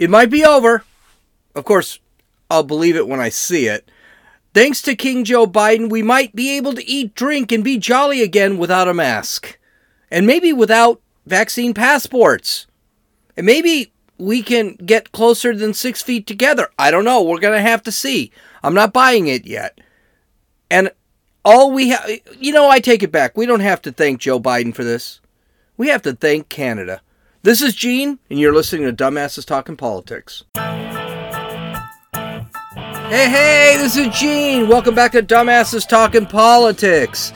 It might be over. Of course, I'll believe it when I see it. Thanks to King Joe Biden, we might be able to eat, drink, and be jolly again without a mask. And maybe without vaccine passports. And maybe we can get closer than six feet together. I don't know. We're going to have to see. I'm not buying it yet. And all we have, you know, I take it back. We don't have to thank Joe Biden for this. We have to thank Canada. This is Gene, and you're listening to Dumbasses Talking Politics. Hey, hey, this is Gene. Welcome back to Dumbasses Talking Politics.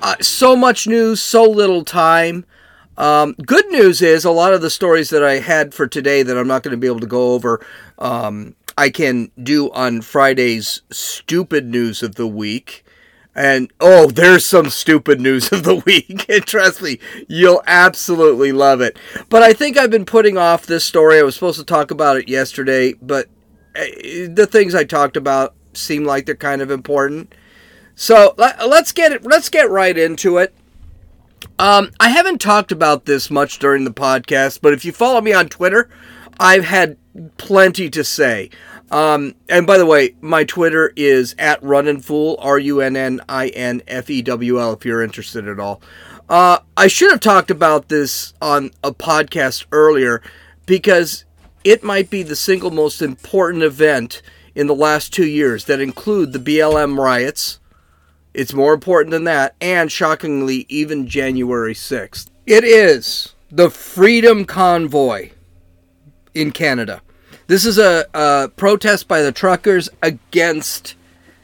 Uh, so much news, so little time. Um, good news is a lot of the stories that I had for today that I'm not going to be able to go over, um, I can do on Friday's stupid news of the week. And oh, there's some stupid news of the week. and trust me, you'll absolutely love it. But I think I've been putting off this story. I was supposed to talk about it yesterday, but Eh, the things I talked about seem like they're kind of important. So let, us get it. Let's get right into it. Um, I haven't talked about this much during the podcast, but if you follow me on Twitter, I've had plenty to say. Um, and by the way, my Twitter is at Runninfewl, R U N N I N F E W L, if you're interested at all. Uh, I should have talked about this on a podcast earlier because it might be the single most important event in the last two years that include the BLM riots. It's more important than that, and shockingly, even January 6th. It is the Freedom Convoy in Canada. This is a, a protest by the truckers against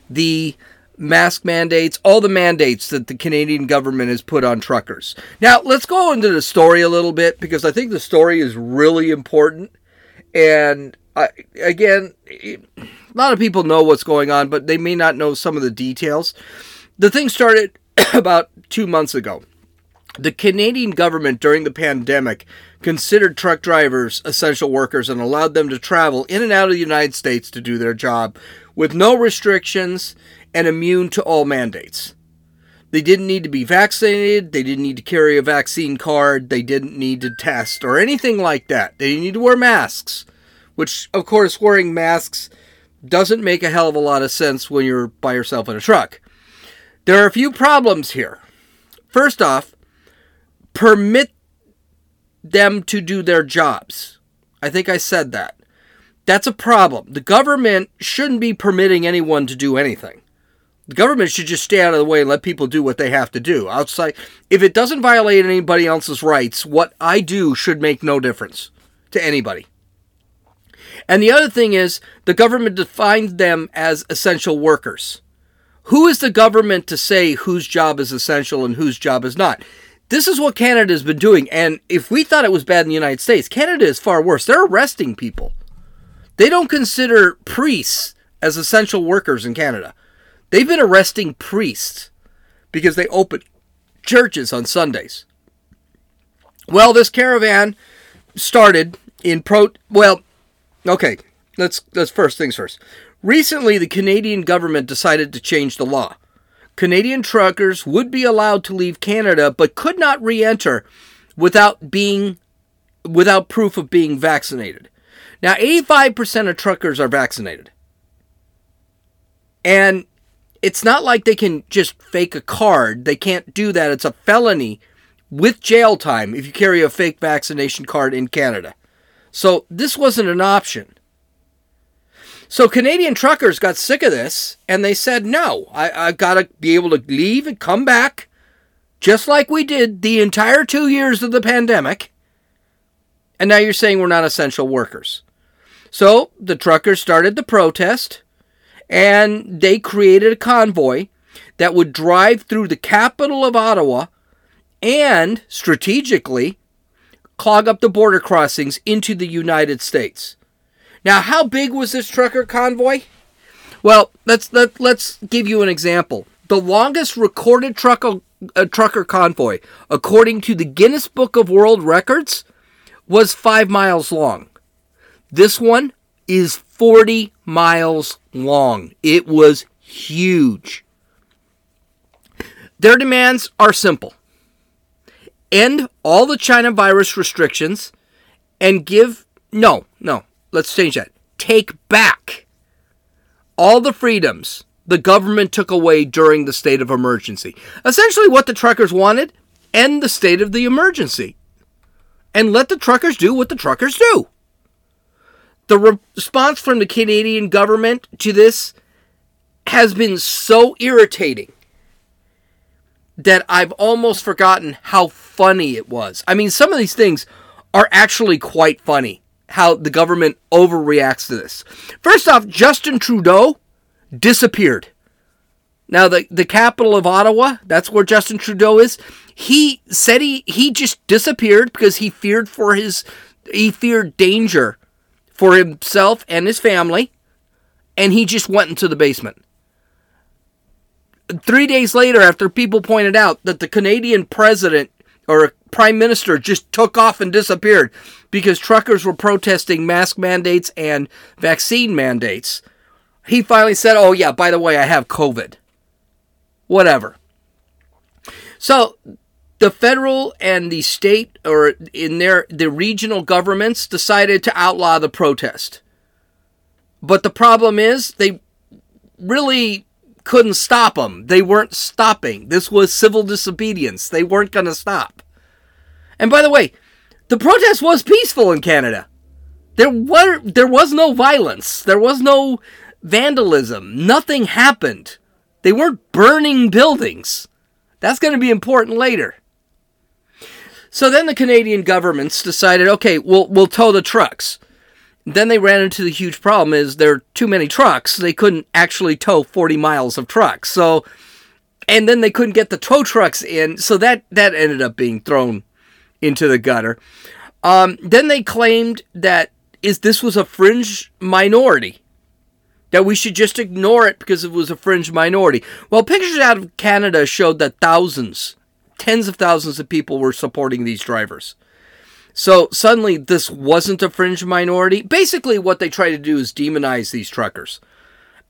the mask mandates, all the mandates that the Canadian government has put on truckers. Now, let's go into the story a little bit because I think the story is really important. And I, again, a lot of people know what's going on, but they may not know some of the details. The thing started about two months ago. The Canadian government during the pandemic considered truck drivers essential workers and allowed them to travel in and out of the United States to do their job with no restrictions and immune to all mandates. They didn't need to be vaccinated, they didn't need to carry a vaccine card, they didn't need to test or anything like that. They didn't need to wear masks which, of course, wearing masks doesn't make a hell of a lot of sense when you're by yourself in a truck. There are a few problems here. First off, permit them to do their jobs. I think I said that. That's a problem. The government shouldn't be permitting anyone to do anything. The government should just stay out of the way and let people do what they have to do. Outside, if it doesn't violate anybody else's rights, what I do should make no difference to anybody. And the other thing is, the government defines them as essential workers. Who is the government to say whose job is essential and whose job is not? This is what Canada has been doing. And if we thought it was bad in the United States, Canada is far worse. They're arresting people. They don't consider priests as essential workers in Canada. They've been arresting priests because they open churches on Sundays. Well, this caravan started in pro well, Okay, let's let's first things first. Recently, the Canadian government decided to change the law. Canadian truckers would be allowed to leave Canada but could not re-enter without being without proof of being vaccinated. Now, 85% of truckers are vaccinated. And it's not like they can just fake a card. They can't do that. It's a felony with jail time if you carry a fake vaccination card in Canada. So this wasn't an option. So Canadian truckers got sick of this and they said, no, I, I got to be able to leave and come back just like we did the entire two years of the pandemic. And now you're saying we're not essential workers. So the truckers started the protest and they created a convoy that would drive through the capital of Ottawa and strategically clog up the border crossings into the United States. Now, how big was this trucker convoy? Well, let's let, let's give you an example. The longest recorded trucker uh, trucker convoy, according to the Guinness Book of World Records, was 5 miles long. This one is 40 miles long. It was huge. Their demands are simple end all the China virus restrictions and give no, no. Let's change that. Take back all the freedoms the government took away during the state of emergency. Essentially, what the truckers wanted end the state of the emergency and let the truckers do what the truckers do. The re- response from the Canadian government to this has been so irritating that I've almost forgotten how funny it was. I mean, some of these things are actually quite funny how the government overreacts to this. First off, Justin Trudeau disappeared. Now the the capital of Ottawa, that's where Justin Trudeau is. He said he he just disappeared because he feared for his he feared danger for himself and his family and he just went into the basement. 3 days later after people pointed out that the Canadian president or prime minister just took off and disappeared because truckers were protesting mask mandates and vaccine mandates he finally said, "Oh yeah, by the way, I have COVID." Whatever. So, the federal and the state or in their the regional governments decided to outlaw the protest. But the problem is they really couldn't stop them. They weren't stopping. This was civil disobedience. They weren't going to stop. And by the way, the protest was peaceful in Canada. There were there was no violence. There was no vandalism. Nothing happened. They weren't burning buildings. That's going to be important later. So then the Canadian governments decided, okay, we'll we'll tow the trucks. Then they ran into the huge problem is there are too many trucks. They couldn't actually tow 40 miles of trucks. So and then they couldn't get the tow trucks in, so that that ended up being thrown into the gutter. Um, then they claimed that is this was a fringe minority that we should just ignore it because it was a fringe minority. Well, pictures out of Canada showed that thousands, tens of thousands of people were supporting these drivers. So suddenly this wasn't a fringe minority. Basically, what they try to do is demonize these truckers.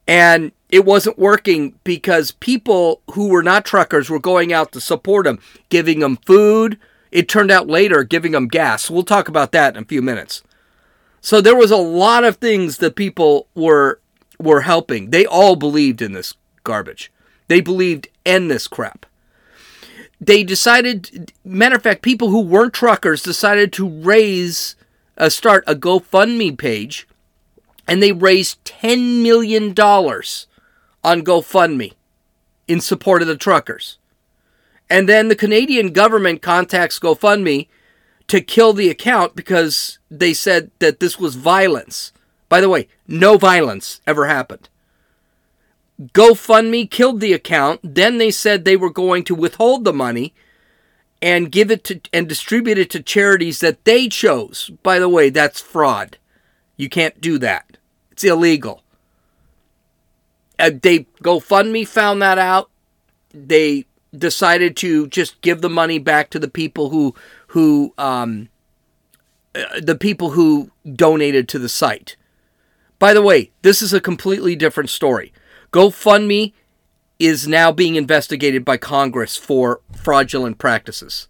And it wasn't working because people who were not truckers were going out to support them, giving them food. It turned out later giving them gas. We'll talk about that in a few minutes. So there was a lot of things that people were were helping. They all believed in this garbage. They believed in this crap. They decided, matter of fact, people who weren't truckers decided to raise, uh, start a GoFundMe page, and they raised $10 million on GoFundMe in support of the truckers. And then the Canadian government contacts GoFundMe to kill the account because they said that this was violence. By the way, no violence ever happened. GoFundMe killed the account. Then they said they were going to withhold the money and give it to and distribute it to charities that they chose. By the way, that's fraud. You can't do that. It's illegal. Uh, they GoFundMe found that out. They decided to just give the money back to the people who who um, uh, the people who donated to the site. By the way, this is a completely different story. GoFundMe is now being investigated by Congress for fraudulent practices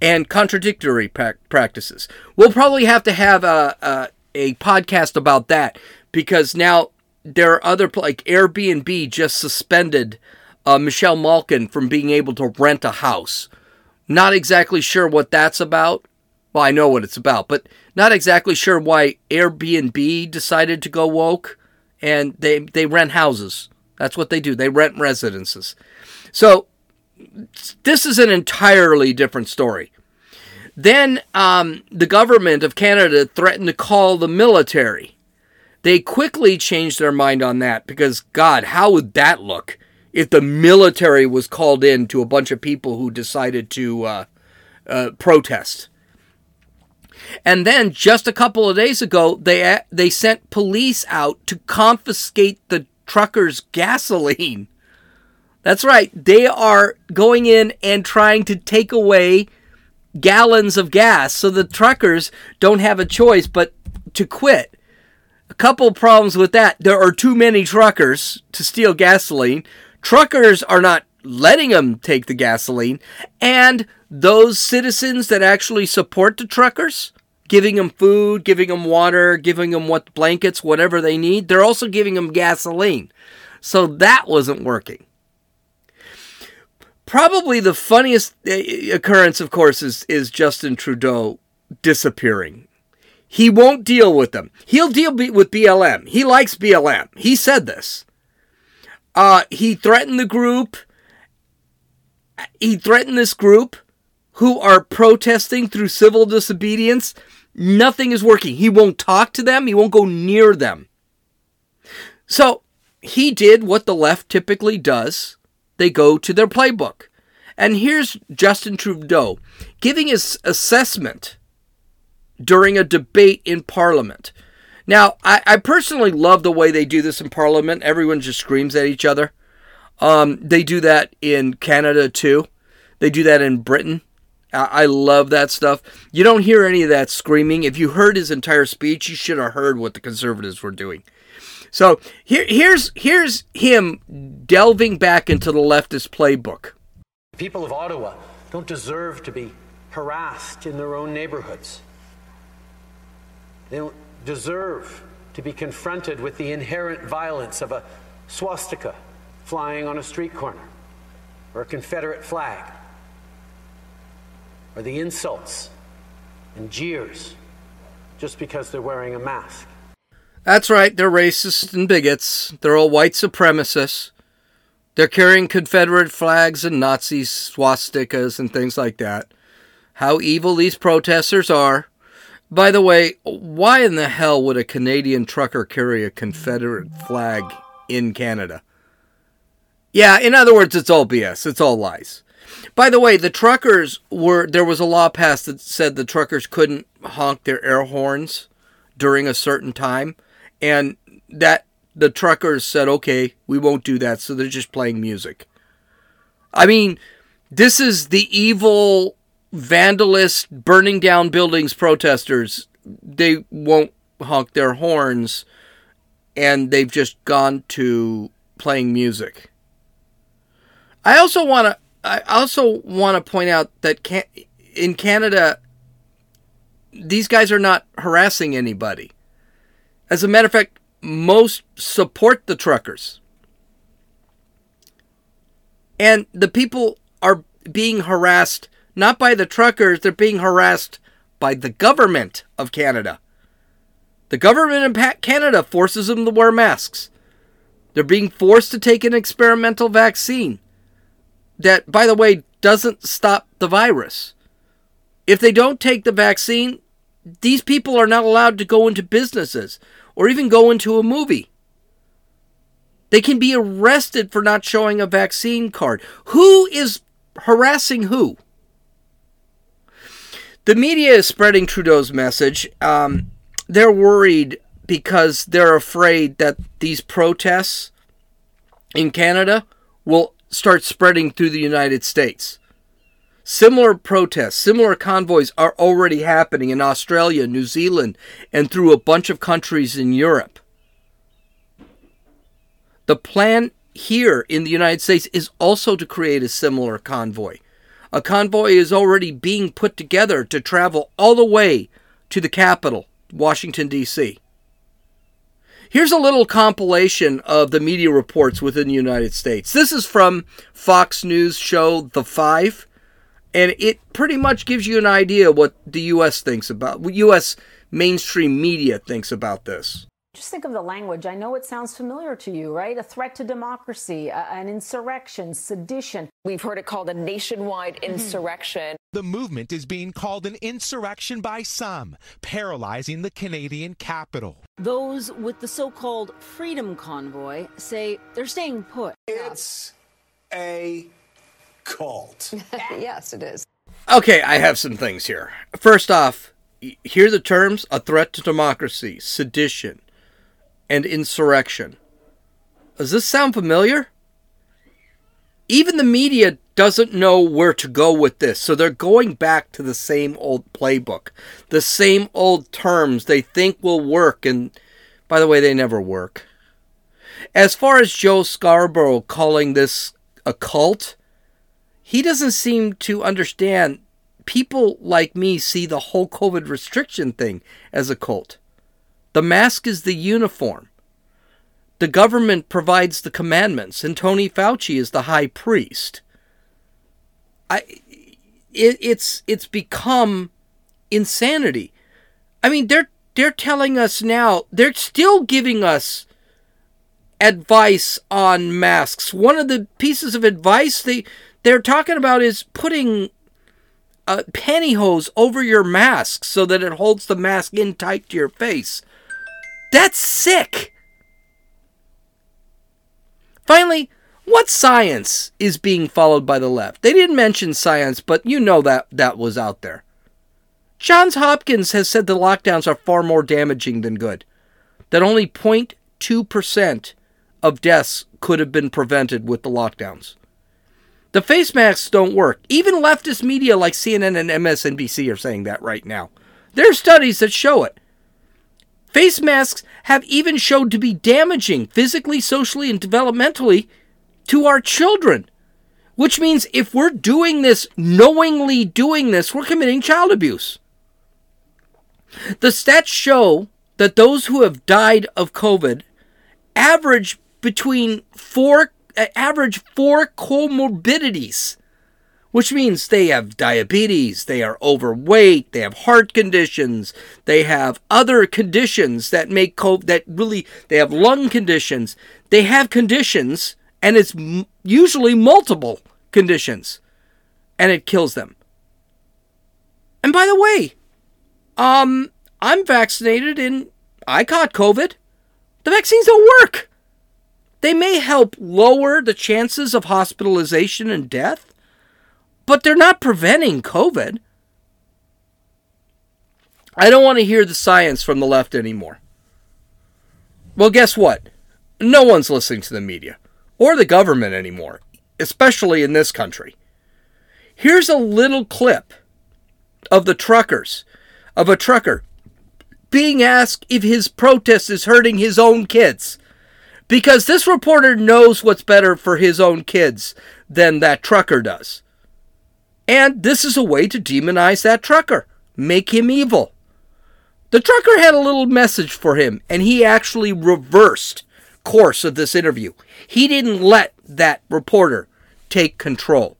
and contradictory pra- practices. We'll probably have to have a, a, a podcast about that because now there are other like Airbnb just suspended uh, Michelle Malkin from being able to rent a house. Not exactly sure what that's about. Well, I know what it's about, but not exactly sure why Airbnb decided to go woke and they they rent houses. That's what they do. They rent residences. So this is an entirely different story. Then um, the government of Canada threatened to call the military. They quickly changed their mind on that because, God, how would that look if the military was called in to a bunch of people who decided to uh, uh, protest? And then just a couple of days ago, they they sent police out to confiscate the truckers' gasoline. That's right. They are going in and trying to take away gallons of gas so the truckers don't have a choice but to quit. A couple problems with that. There are too many truckers to steal gasoline. Truckers are not letting them take the gasoline. And those citizens that actually support the truckers, giving them food, giving them water, giving them what blankets, whatever they need. They're also giving them gasoline. So that wasn't working. Probably the funniest eh, occurrence, of course, is, is Justin Trudeau disappearing. He won't deal with them. He'll deal with BLM. He likes BLM. He said this. Uh, he threatened the group. He threatened this group who are protesting through civil disobedience. Nothing is working. He won't talk to them. He won't go near them. So he did what the left typically does they go to their playbook. And here's Justin Trudeau giving his assessment during a debate in Parliament. Now, I, I, personally love the way they do this in Parliament. Everyone just screams at each other. Um, they do that in Canada too. They do that in Britain. I, I love that stuff. You don't hear any of that screaming. If you heard his entire speech, you should have heard what the Conservatives were doing. So here, here's here's him delving back into the leftist playbook. People of Ottawa don't deserve to be harassed in their own neighborhoods. They don't deserve to be confronted with the inherent violence of a swastika flying on a street corner, or a Confederate flag, or the insults and jeers just because they're wearing a mask. That's right, they're racists and bigots. They're all white supremacists. They're carrying Confederate flags and Nazi swastikas and things like that. How evil these protesters are. By the way, why in the hell would a Canadian trucker carry a Confederate flag in Canada? Yeah, in other words, it's all BS. It's all lies. By the way, the truckers were there was a law passed that said the truckers couldn't honk their air horns during a certain time, and that the truckers said, "Okay, we won't do that." So they're just playing music. I mean, this is the evil vandalist burning down buildings protesters they won't honk their horns and they've just gone to playing music. I also want to i also want to point out that can, in canada these guys are not harassing anybody. As a matter of fact most support the truckers. And the people are being harassed not by the truckers, they're being harassed by the government of Canada. The government in Canada forces them to wear masks. They're being forced to take an experimental vaccine that, by the way, doesn't stop the virus. If they don't take the vaccine, these people are not allowed to go into businesses or even go into a movie. They can be arrested for not showing a vaccine card. Who is harassing who? The media is spreading Trudeau's message. Um, they're worried because they're afraid that these protests in Canada will start spreading through the United States. Similar protests, similar convoys are already happening in Australia, New Zealand, and through a bunch of countries in Europe. The plan here in the United States is also to create a similar convoy. A convoy is already being put together to travel all the way to the capital, Washington, D.C. Here's a little compilation of the media reports within the United States. This is from Fox News show The Five, and it pretty much gives you an idea what the U.S. thinks about, what U.S. mainstream media thinks about this. Just think of the language. I know it sounds familiar to you, right? A threat to democracy, a, an insurrection, sedition. We've heard it called a nationwide mm-hmm. insurrection. The movement is being called an insurrection by some, paralyzing the Canadian capital. Those with the so called Freedom Convoy say they're staying put. It's a cult. yes, it is. Okay, I have some things here. First off, hear the terms a threat to democracy, sedition, and insurrection. Does this sound familiar? Even the media doesn't know where to go with this, so they're going back to the same old playbook, the same old terms they think will work, and by the way, they never work. As far as Joe Scarborough calling this a cult, he doesn't seem to understand people like me see the whole COVID restriction thing as a cult. The mask is the uniform. The government provides the commandments, and Tony Fauci is the high priest. I, it, it's it's become insanity. I mean, they're they're telling us now. They're still giving us advice on masks. One of the pieces of advice they they're talking about is putting uh, pantyhose over your mask so that it holds the mask in tight to your face. That's sick. Finally, what science is being followed by the left? They didn't mention science, but you know that that was out there. Johns Hopkins has said the lockdowns are far more damaging than good. That only 0.2% of deaths could have been prevented with the lockdowns. The face masks don't work. Even leftist media like CNN and MSNBC are saying that right now. There are studies that show it. Face masks have even showed to be damaging physically, socially, and developmentally to our children. Which means if we're doing this, knowingly doing this, we're committing child abuse. The stats show that those who have died of COVID average between four uh, average four comorbidities which means they have diabetes, they are overweight, they have heart conditions, they have other conditions that make COVID, that really, they have lung conditions. They have conditions, and it's usually multiple conditions, and it kills them. And by the way, um, I'm vaccinated and I caught COVID. The vaccines don't work. They may help lower the chances of hospitalization and death, but they're not preventing COVID. I don't want to hear the science from the left anymore. Well, guess what? No one's listening to the media or the government anymore, especially in this country. Here's a little clip of the truckers, of a trucker being asked if his protest is hurting his own kids. Because this reporter knows what's better for his own kids than that trucker does. And this is a way to demonize that trucker, make him evil. The trucker had a little message for him, and he actually reversed course of this interview. He didn't let that reporter take control.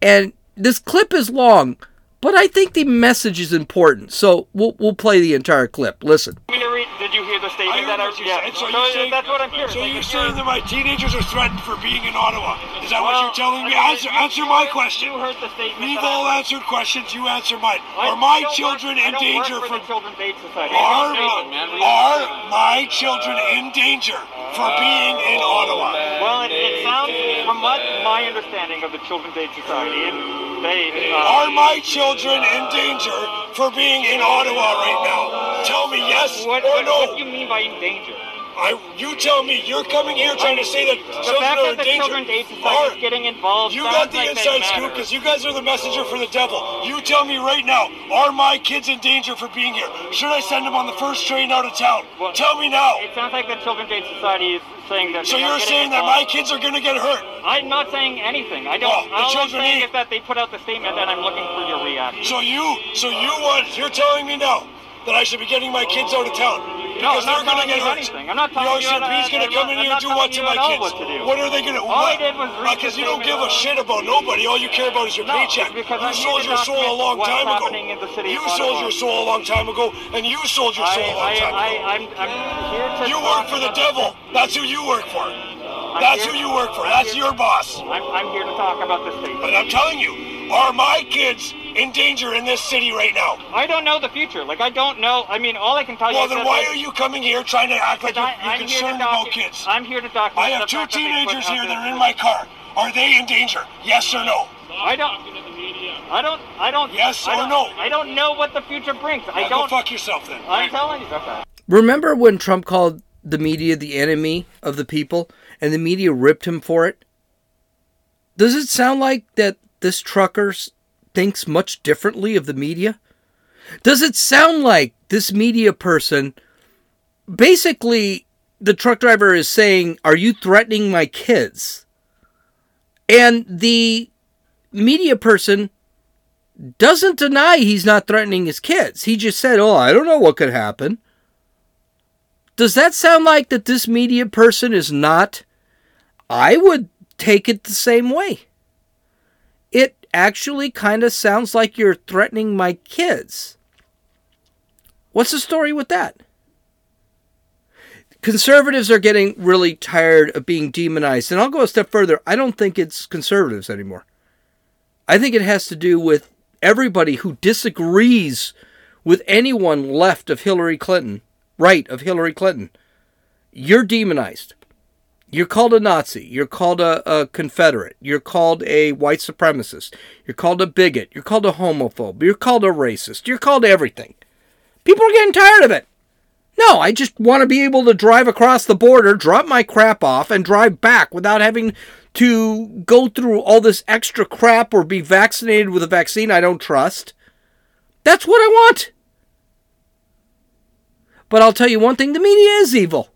And this clip is long, but I think the message is important. So we'll, we'll play the entire clip. Listen. Did you hear the statement that I heard what you yeah. said. So, saying, that's what I'm hearing. so Like, you're saying that my teenagers are threatened for being in Ottawa? Is that what you're telling me? I mean, Answer, you- answer you my heard- question. you heard the statement We've all I- answered questions. You answer mine. I are my children work, in danger for from? Children's Aid Society. Are, It's a statement, man. We- are my children in danger for being in Ottawa? Well, it, it sounds, from what my understanding of the Children's Aid Society, and they uh, Are my children in danger for being in Ottawa right now? Tell me yes what, or what, no. what do you mean by in danger? I, you tell me. You're coming here trying to say that The children fact are that in the danger. Children's Aid Society is getting involved You got the like inside scoop because you guys are the messenger for the devil. You tell me right now, are my kids in danger for being here? Should I send them on the first train out of town? Well, tell me now. It sounds like the Children's Aid Society is saying that. So you're saying that my kids are going to get hurt? I'm not saying anything. I don't. Well, the all I'm children saying need- is that they put out the statement, and I'm looking for your reaction. So you, so you want? You're telling me now that I should be getting my kids out of town No, because they're going to get hurt. anything. I'm not telling you. OCP's going to come in here and do what to my you at all kids? what to do. What are they going to? All I did was read Because you don't give a shit about nobody. All you care about is your No, paycheck. because you sold your soul a long time ago. happening in the city You sold your soul a long time ago, and you sold your soul a long time ago. I'm, I'm here to. You work for the devil. That's who you work for. That's who you work for. That's your boss. I'm, I'm here to talk about this statement. But I'm telling you, are my kids in danger in this city right now? I don't know the future. Like I don't know. I mean, all I can tell you Well, then that why like, are you coming here trying to act like you're, I, you're I'm concerned about kids? I'm here to document. I have two fact that they put teenagers here that are in my car. Are they in danger? Yes or no? I don't. I don't. I don't. Yes I don't, no? I don't know what the future brings. I Well, don't. fuck yourself then. I'm telling you. Okay. Remember when Trump called the media the enemy of the people and the media ripped him for it? Does it sound like that this trucker thinks much differently of the media? Does it sound like this media person basically the truck driver is saying, Are you threatening my kids? And the media person doesn't deny he's not threatening his kids. He just said, "Oh, I don't know what could happen." Does that sound like that this media person is not I would take it the same way. It actually kind of sounds like you're threatening my kids. What's the story with that? Conservatives are getting really tired of being demonized. And I'll go a step further. I don't think it's conservatives anymore. I think it has to do with everybody who disagrees with anyone left of Hillary Clinton, right of Hillary Clinton. You're demonized. You're called a Nazi. You're called a, a, Confederate. You're called a white supremacist. You're called a bigot. You're called a homophobe. You're called a racist. You're called everything. People are getting tired of it. No, I just want to be able to drive across the border, drop my crap off, and drive back without having to go through all this extra crap or be vaccinated with a vaccine I don't trust. That's what I want. But I'll tell you one thing the media is evil.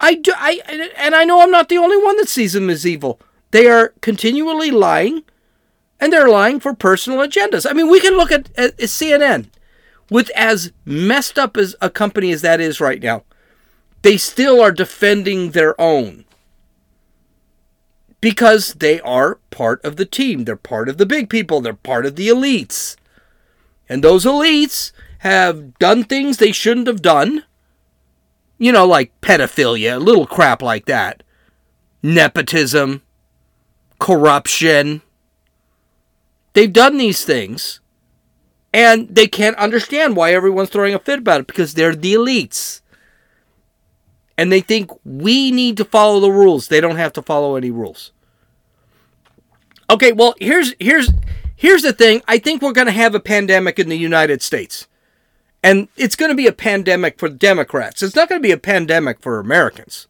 I do, I, and I know I'm not the only one that sees them as evil. They are continually lying, and they're lying for personal agendas. I mean, we can look at, at, at CNN with as messed up as a company as that is right now. They still are defending their own because they are part of the team. They're part of the big people. They're part of the elites. And those elites have done things they shouldn't have done you know, like pedophilia, little crap like that. Nepotism, corruption. They've done these things, and they can't understand why everyone's throwing a fit about it because they're the elites. And they think we need to follow the rules. They don't have to follow any rules. Okay, well, here's here's here's the thing. I think we're going to have a pandemic in the United States. And it's going to be a pandemic for the Democrats. It's not going to be a pandemic for Americans.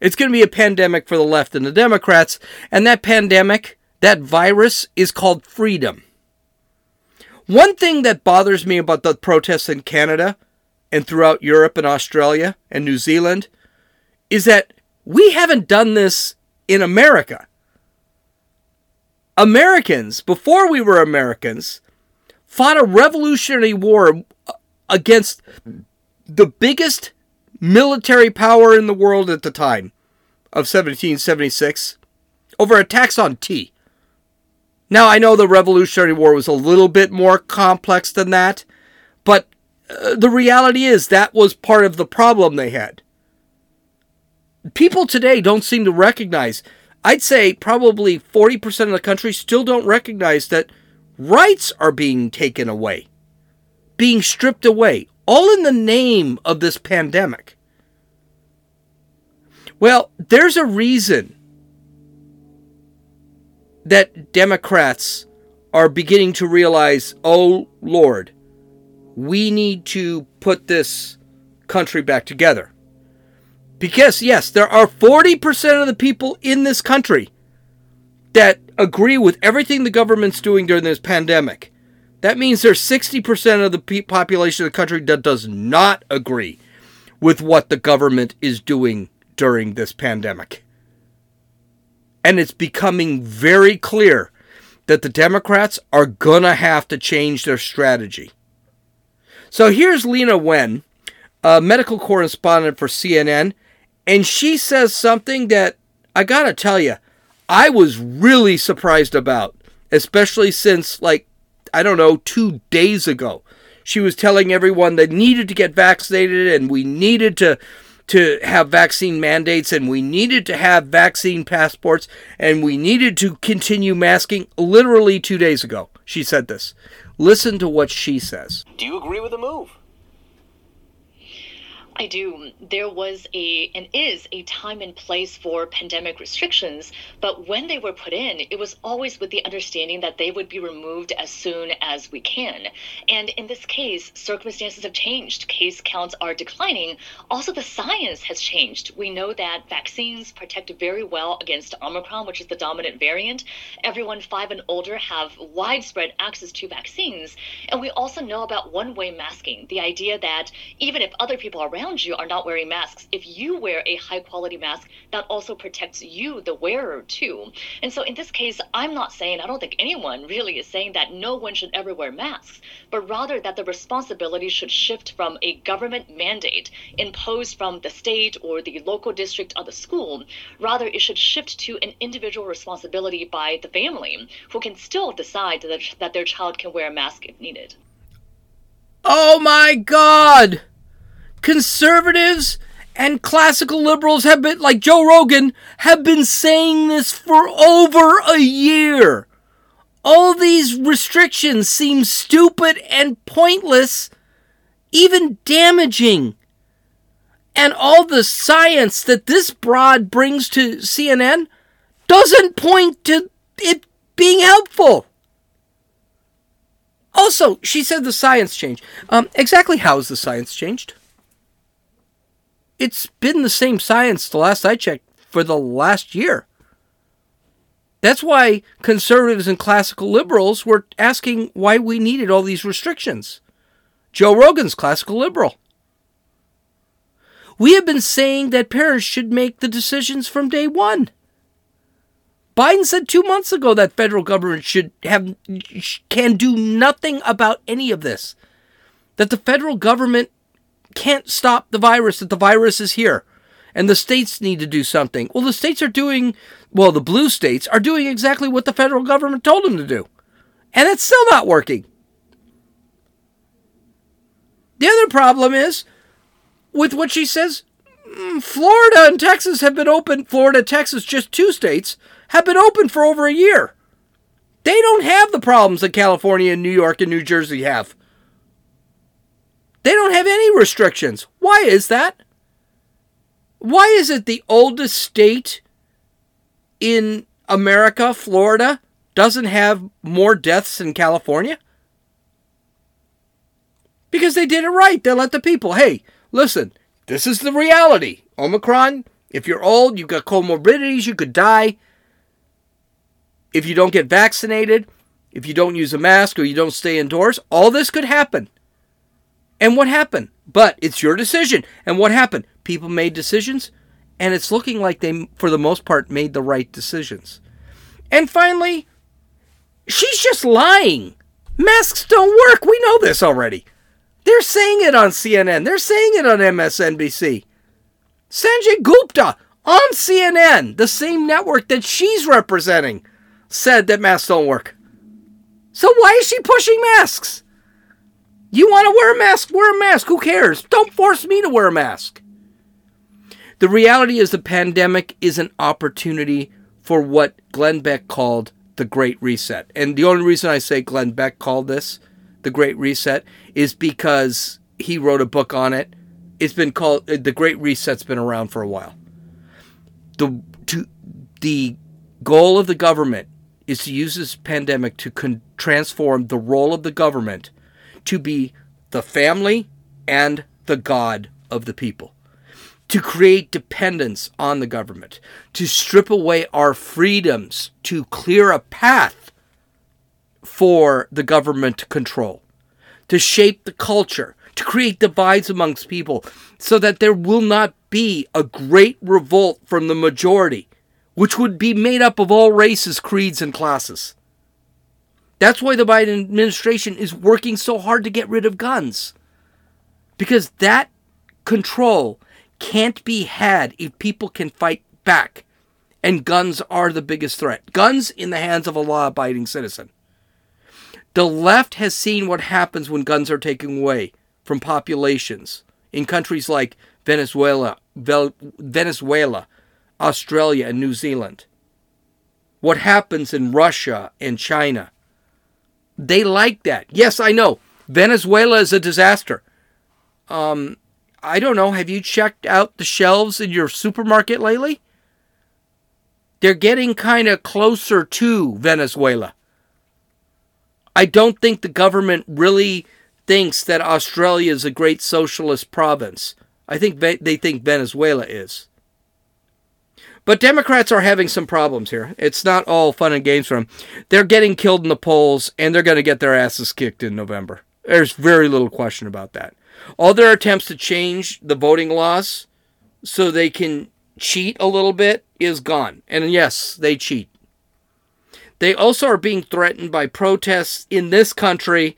It's going to be a pandemic for the left and the Democrats. And that pandemic, that virus, is called freedom. One thing that bothers me about the protests in Canada and throughout Europe and Australia and New Zealand is that we haven't done this in America. Americans, before we were Americans, fought a revolutionary war against the biggest military power in the world at the time of 1776 over a tax on tea. Now, I know the Revolutionary War was a little bit more complex than that, but uh, the reality is that was part of the problem they had. People today don't seem to recognize, I'd say probably 40% of the country still don't recognize that rights are being taken away being stripped away, all in the name of this pandemic. Well, there's a reason that Democrats are beginning to realize, oh Lord, we need to put this country back together. Because, yes, there are 40% of the people in this country that agree with everything the government's doing during this pandemic. That means there's 60% of the population of the country that does not agree with what the government is doing during this pandemic. And it's becoming very clear that the Democrats are going to have to change their strategy. So here's Leana Wen, a medical correspondent for CNN, and she says something that I got to tell you, I was really surprised about, especially since, like, I don't know, two days ago. She was telling everyone they needed to get vaccinated and we needed to to have vaccine mandates and we needed to have vaccine passports and we needed to continue masking literally 2 days ago. She said this. Listen to what she says. Do you agree with the move? I do. There was a and is a time and place for pandemic restrictions, but when they were put in, it was always with the understanding that they would be removed as soon as we can. And in this case, circumstances have changed. Case counts are declining. Also, the science has changed. We know that vaccines protect very well against Omicron, which is the dominant variant. Everyone five and older have widespread access to vaccines. And we also know about one way masking the idea that even if other people around around you are not wearing masks, if you wear a high quality mask, that also protects you, the wearer, too. And so in this case, I'm not saying, I don't think anyone really is saying that no one should ever wear masks, but rather that the responsibility should shift from a government mandate imposed from the state or the local district of the school. Rather, it should shift to an individual responsibility by the family who can still decide that, that their child can wear a mask if needed. Oh my God! Conservatives and classical liberals have been, like Joe Rogan, have been saying this for over a year. All these restrictions seem stupid and pointless, even damaging. And all the science that this broad brings to CNN doesn't point to it being helpful. Also, she said the science changed. Um, exactly how has the science changed? It's been the same science the last I checked for the last year. That's why conservatives and classical liberals were asking why we needed all these restrictions. Joe Rogan's classical liberal. We have been saying that parents should make the decisions from day one. Biden said two months ago that federal government should have can do nothing about any of this. That the federal government can't stop the virus. That the virus is here, and the states need to do something. Well, the states are doing well. The blue states are doing exactly what the federal government told them to do, and it's still not working. The other problem is with what she says. mm, Florida and Texas have been open. Florida, Texas, just two states have been open for over a year. They don't have the problems that California and New York and New Jersey have. They don't have any restrictions. Why is that? Why is it the oldest state in America, Florida, doesn't have more deaths than California? Because they did it right. They let the people, hey, listen, this is the reality. Omicron, if you're old, you've got comorbidities, you could die if you don't get vaccinated, if you don't use a mask or you don't stay indoors, all this could happen. And what happened? But it's your decision. And what happened? People made decisions, and it's looking like they, for the most part, made the right decisions. And finally, she's just lying. Masks don't work. We know this already. They're saying it on CNN, they're saying it on MSNBC. Sanjay Gupta on CNN, the same network that she's representing said that masks don't work. So why is she pushing masks? You want to wear a mask? Wear a mask. Who cares? Don't force me to wear a mask. The reality is the pandemic is an opportunity for what Glenn Beck called the Great Reset. And the only reason I say Glenn Beck called this the Great Reset is because he wrote a book on it. It's been called uh, the Great Reset's been around for a while. The to the goal of the government is to use this pandemic to con- transform the role of the government to be the family and the God of the people, to create dependence on the government, to strip away our freedoms, to clear a path for the government control, to shape the culture, to create divides amongst people. So that there will not be a great revolt from the majority. Which would be made up of all races, creeds, and classes. That's why the Biden administration is working so hard to get rid of guns. Because that control can't be had if people can fight back. And guns are the biggest threat. Guns in the hands of a law abiding citizen. The left has seen what happens when guns are taken away from populations in countries like Venezuela, Venezuela, Australia, and New Zealand. What happens in Russia and China. They like that. Yes, I know. Venezuela is a disaster. Um, I don't know. Have you checked out the shelves in your supermarket lately? They're getting kind of closer to Venezuela. I don't think the government really thinks that Australia is a great socialist province. I think they think Venezuela is. But Democrats are having some problems here. It's not all fun and games for them. They're getting killed in the polls, and they're going to get their asses kicked in November. There's very little question about that. All their attempts to change the voting laws so they can cheat a little bit is gone. And yes, they cheat. They also are being threatened by protests in this country.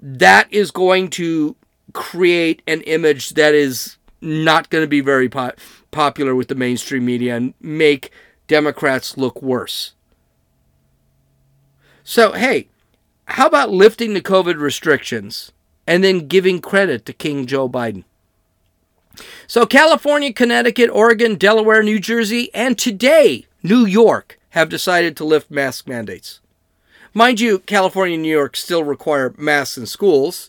That is going to create an image that is not going to be very po- popular with the mainstream media and make Democrats look worse. So, hey, how about lifting the COVID restrictions and then giving credit to King Joe Biden? So, California, Connecticut, Oregon, Delaware, New Jersey, and today, New York have decided to lift mask mandates. Mind you, California and New York still require masks in schools.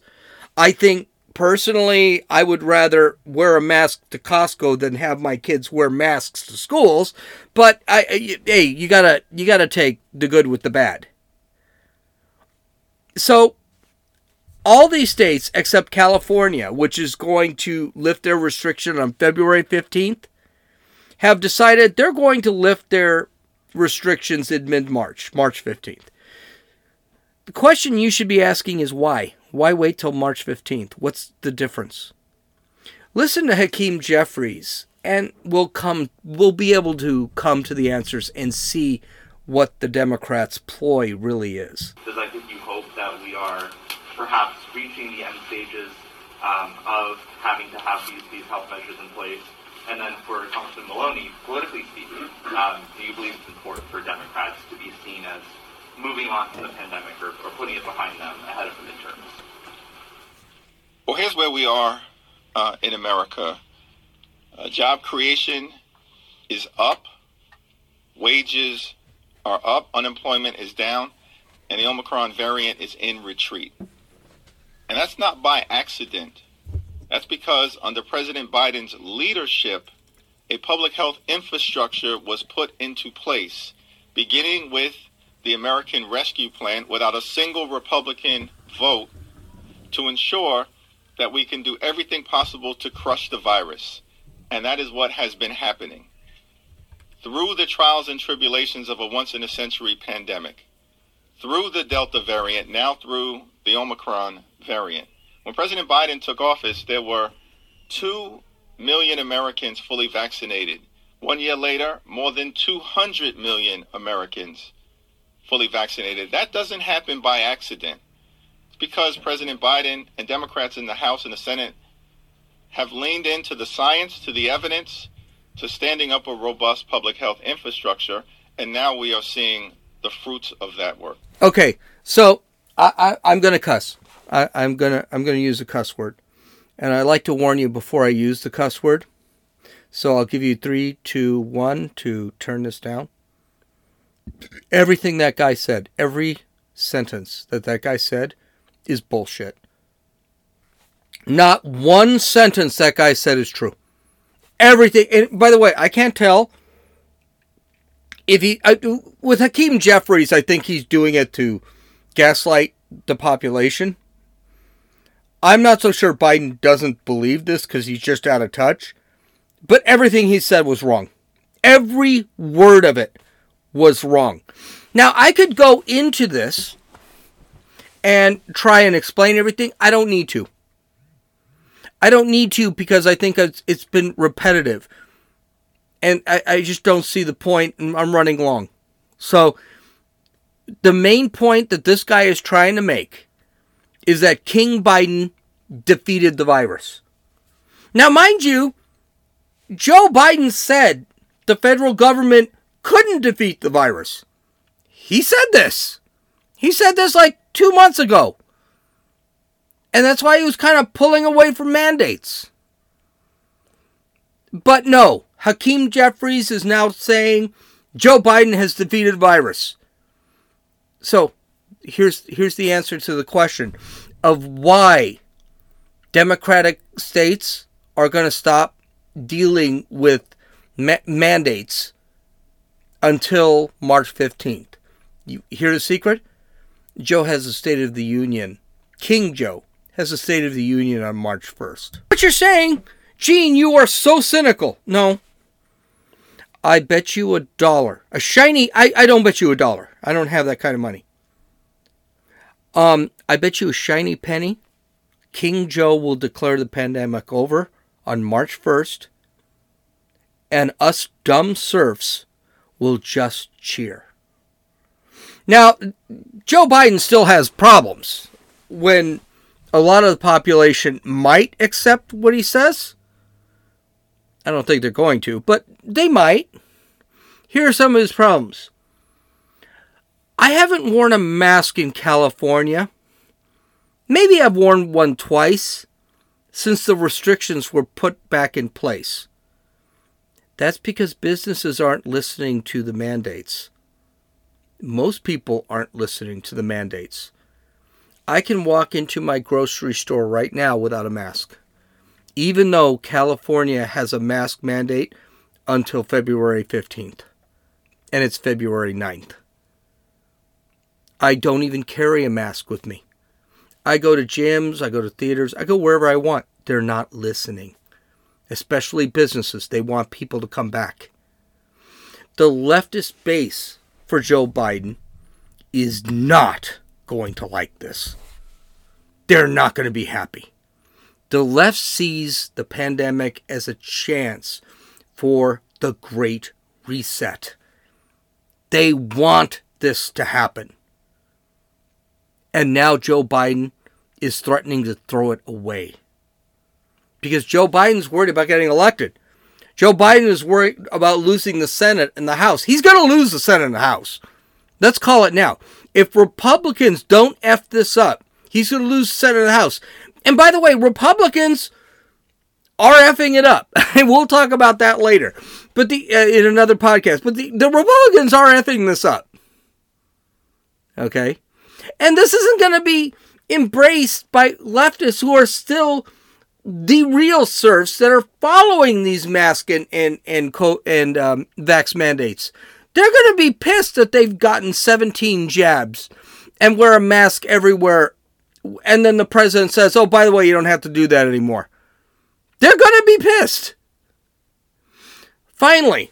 I think personally, I would rather wear a mask to Costco than have my kids wear masks to schools. But I, I hey, you gotta you gotta take the good with the bad. So, all these states except California, which is going to lift their restriction on February 15th, have decided they're going to lift their restrictions in mid March, March 15th. The question you should be asking is why? Why wait till March 15th? What's the difference? Listen to Hakeem Jeffries and we'll come we'll be able to come to the answers and see what the Democrats' ploy really is. Does that give you hope that we are perhaps reaching the end stages um, of having to have these, these health measures in place? And then for Congressman Maloney, politically speaking, um, do you believe it's important for Democrats to be seen as moving on from the pandemic or, or putting it behind them ahead of the midterms? Well, here's where we are uh, in America. Uh, job creation is up, wages are up, unemployment is down, and the Omicron variant is in retreat. And that's not by accident. That's because under President Biden's leadership, a public health infrastructure was put into place, beginning with the American Rescue Plan without a single Republican vote to ensure that we can do everything possible to crush the virus. And that is what has been happening. Through the trials and tribulations of a once in a century pandemic, through the Delta variant, now through the Omicron variant. When President Biden took office, there were 2 million Americans fully vaccinated. One year later, more than 200 million Americans fully vaccinated. That doesn't happen by accident. Because President Biden and Democrats in the House and the Senate have leaned into the science, to the evidence, to standing up a robust public health infrastructure, and now we are seeing the fruits of that work. Okay, so I, am going to cuss. I, I'm gonna I'm gonna use a cuss word, and I like to warn you before I use the cuss word. So I'll give you three, two, one to turn this down. Everything that guy said, every sentence that that guy said, is bullshit. Not one sentence that guy said is true. Everything. And by the way, I can't tell if he I, with Hakeem Jeffries. I think he's doing it to gaslight the population. I'm not so sure Biden doesn't believe this because he's just out of touch. But everything he said was wrong. Every word of it was wrong. Now, I could go into this and try and explain everything. I don't need to. I don't need to because I think it's, it's been repetitive. And I, I just don't see the point, and I'm running long. So, the main point that this guy is trying to make is that King Biden defeated the virus. Now, mind you, Joe Biden said the federal government couldn't defeat the virus. He said this. He said this like two months ago. And that's why he was kind of pulling away from mandates. But no, Hakeem Jeffries is now saying Joe Biden has defeated virus. So here's here's the answer to the question of why Democratic states are going to stop dealing with ma- mandates until March 15th. You hear the secret? Joe has a State of the Union. King Joe has a State of the Union on March 1st. What you're saying, Gene, you are so cynical. No. I bet you a dollar. A shiny, I, I don't bet you a dollar. I don't have that kind of money. Um, I bet you a shiny penny King Joe will declare the pandemic over on March 1st, and us dumb serfs will just cheer. Now, Joe Biden still has problems when a lot of the population might accept what he says. I don't think they're going to, but they might. Here are some of his problems. I haven't worn a mask in California. Maybe I've worn one twice since the restrictions were put back in place. That's because businesses aren't listening to the mandates. Most people aren't listening to the mandates. I can walk into my grocery store right now without a mask, even though California has a mask mandate until February 15th, and it's February 9th. I don't even carry a mask with me. I go to gyms, I go to theaters, I go wherever I want. They're not listening, especially businesses. They want people to come back. The leftist base for Joe Biden is not going to like this. They're not going to be happy. The left sees the pandemic as a chance for the great reset. They want this to happen. And now Joe Biden is threatening to throw it away. Because Joe Biden's worried about getting elected. Joe Biden is worried about losing the Senate and the House. He's going to lose the Senate and the House. Let's call it now. If Republicans don't F this up, he's going to lose the Senate and the House. And by the way, Republicans are effing it up. And we'll talk about that later. But the uh, in another podcast. But the, the Republicans are effing this up. Okay? And this isn't going to be embraced by leftists who are still the real serfs that are following these mask and and and co- and um, vax mandates. They're going to be pissed that they've gotten 17 jabs and wear a mask everywhere, and then the president says, "Oh, by the way, you don't have to do that anymore." They're going to be pissed. Finally,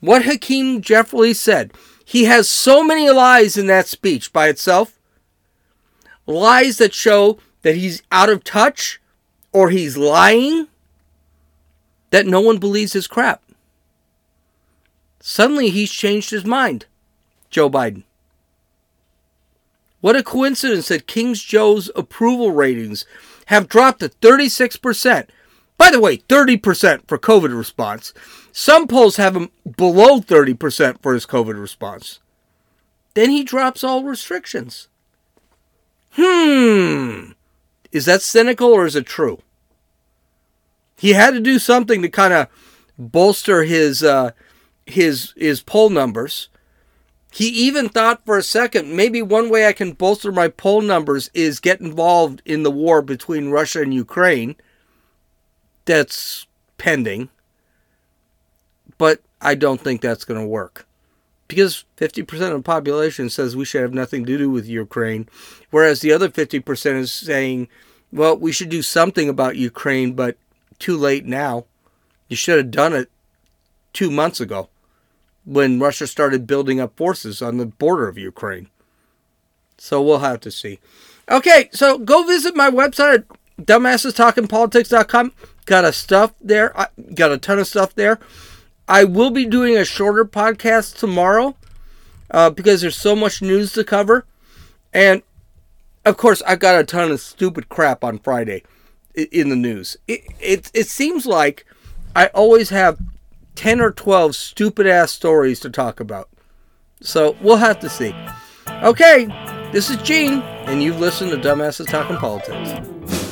what Hakeem Jeffrey said. He has so many lies in that speech by itself. Lies that show that he's out of touch or he's lying, that no one believes his crap. Suddenly he's changed his mind, Joe Biden. What a coincidence that King's Joe's approval ratings have dropped to 36%. By the way, 30% for COVID response. Some polls have him below 30% for his COVID response. Then he drops all restrictions. Hmm. Is that cynical or is it true? He had to do something to kind of bolster his uh, his his poll numbers. He even thought for a second maybe one way I can bolster my poll numbers is get involved in the war between Russia and Ukraine. That's pending. But I don't think that's going to work. Because 50% of the population says we should have nothing to do with Ukraine, whereas the other 50% is saying, well, we should do something about Ukraine, but too late now. You should have done it two months ago when Russia started building up forces on the border of Ukraine. So we'll have to see. Okay, so go visit my website dumbassestalkingpolitics.com. Got a stuff there. I got a ton of stuff there. I will be doing a shorter podcast tomorrow uh, because there's so much news to cover. And of course, I've got a ton of stupid crap on Friday in the news. It, it, it seems like I always have 10 or 12 stupid ass stories to talk about. So we'll have to see. Okay, this is Gene, and you've listened to Dumbasses Talking Politics.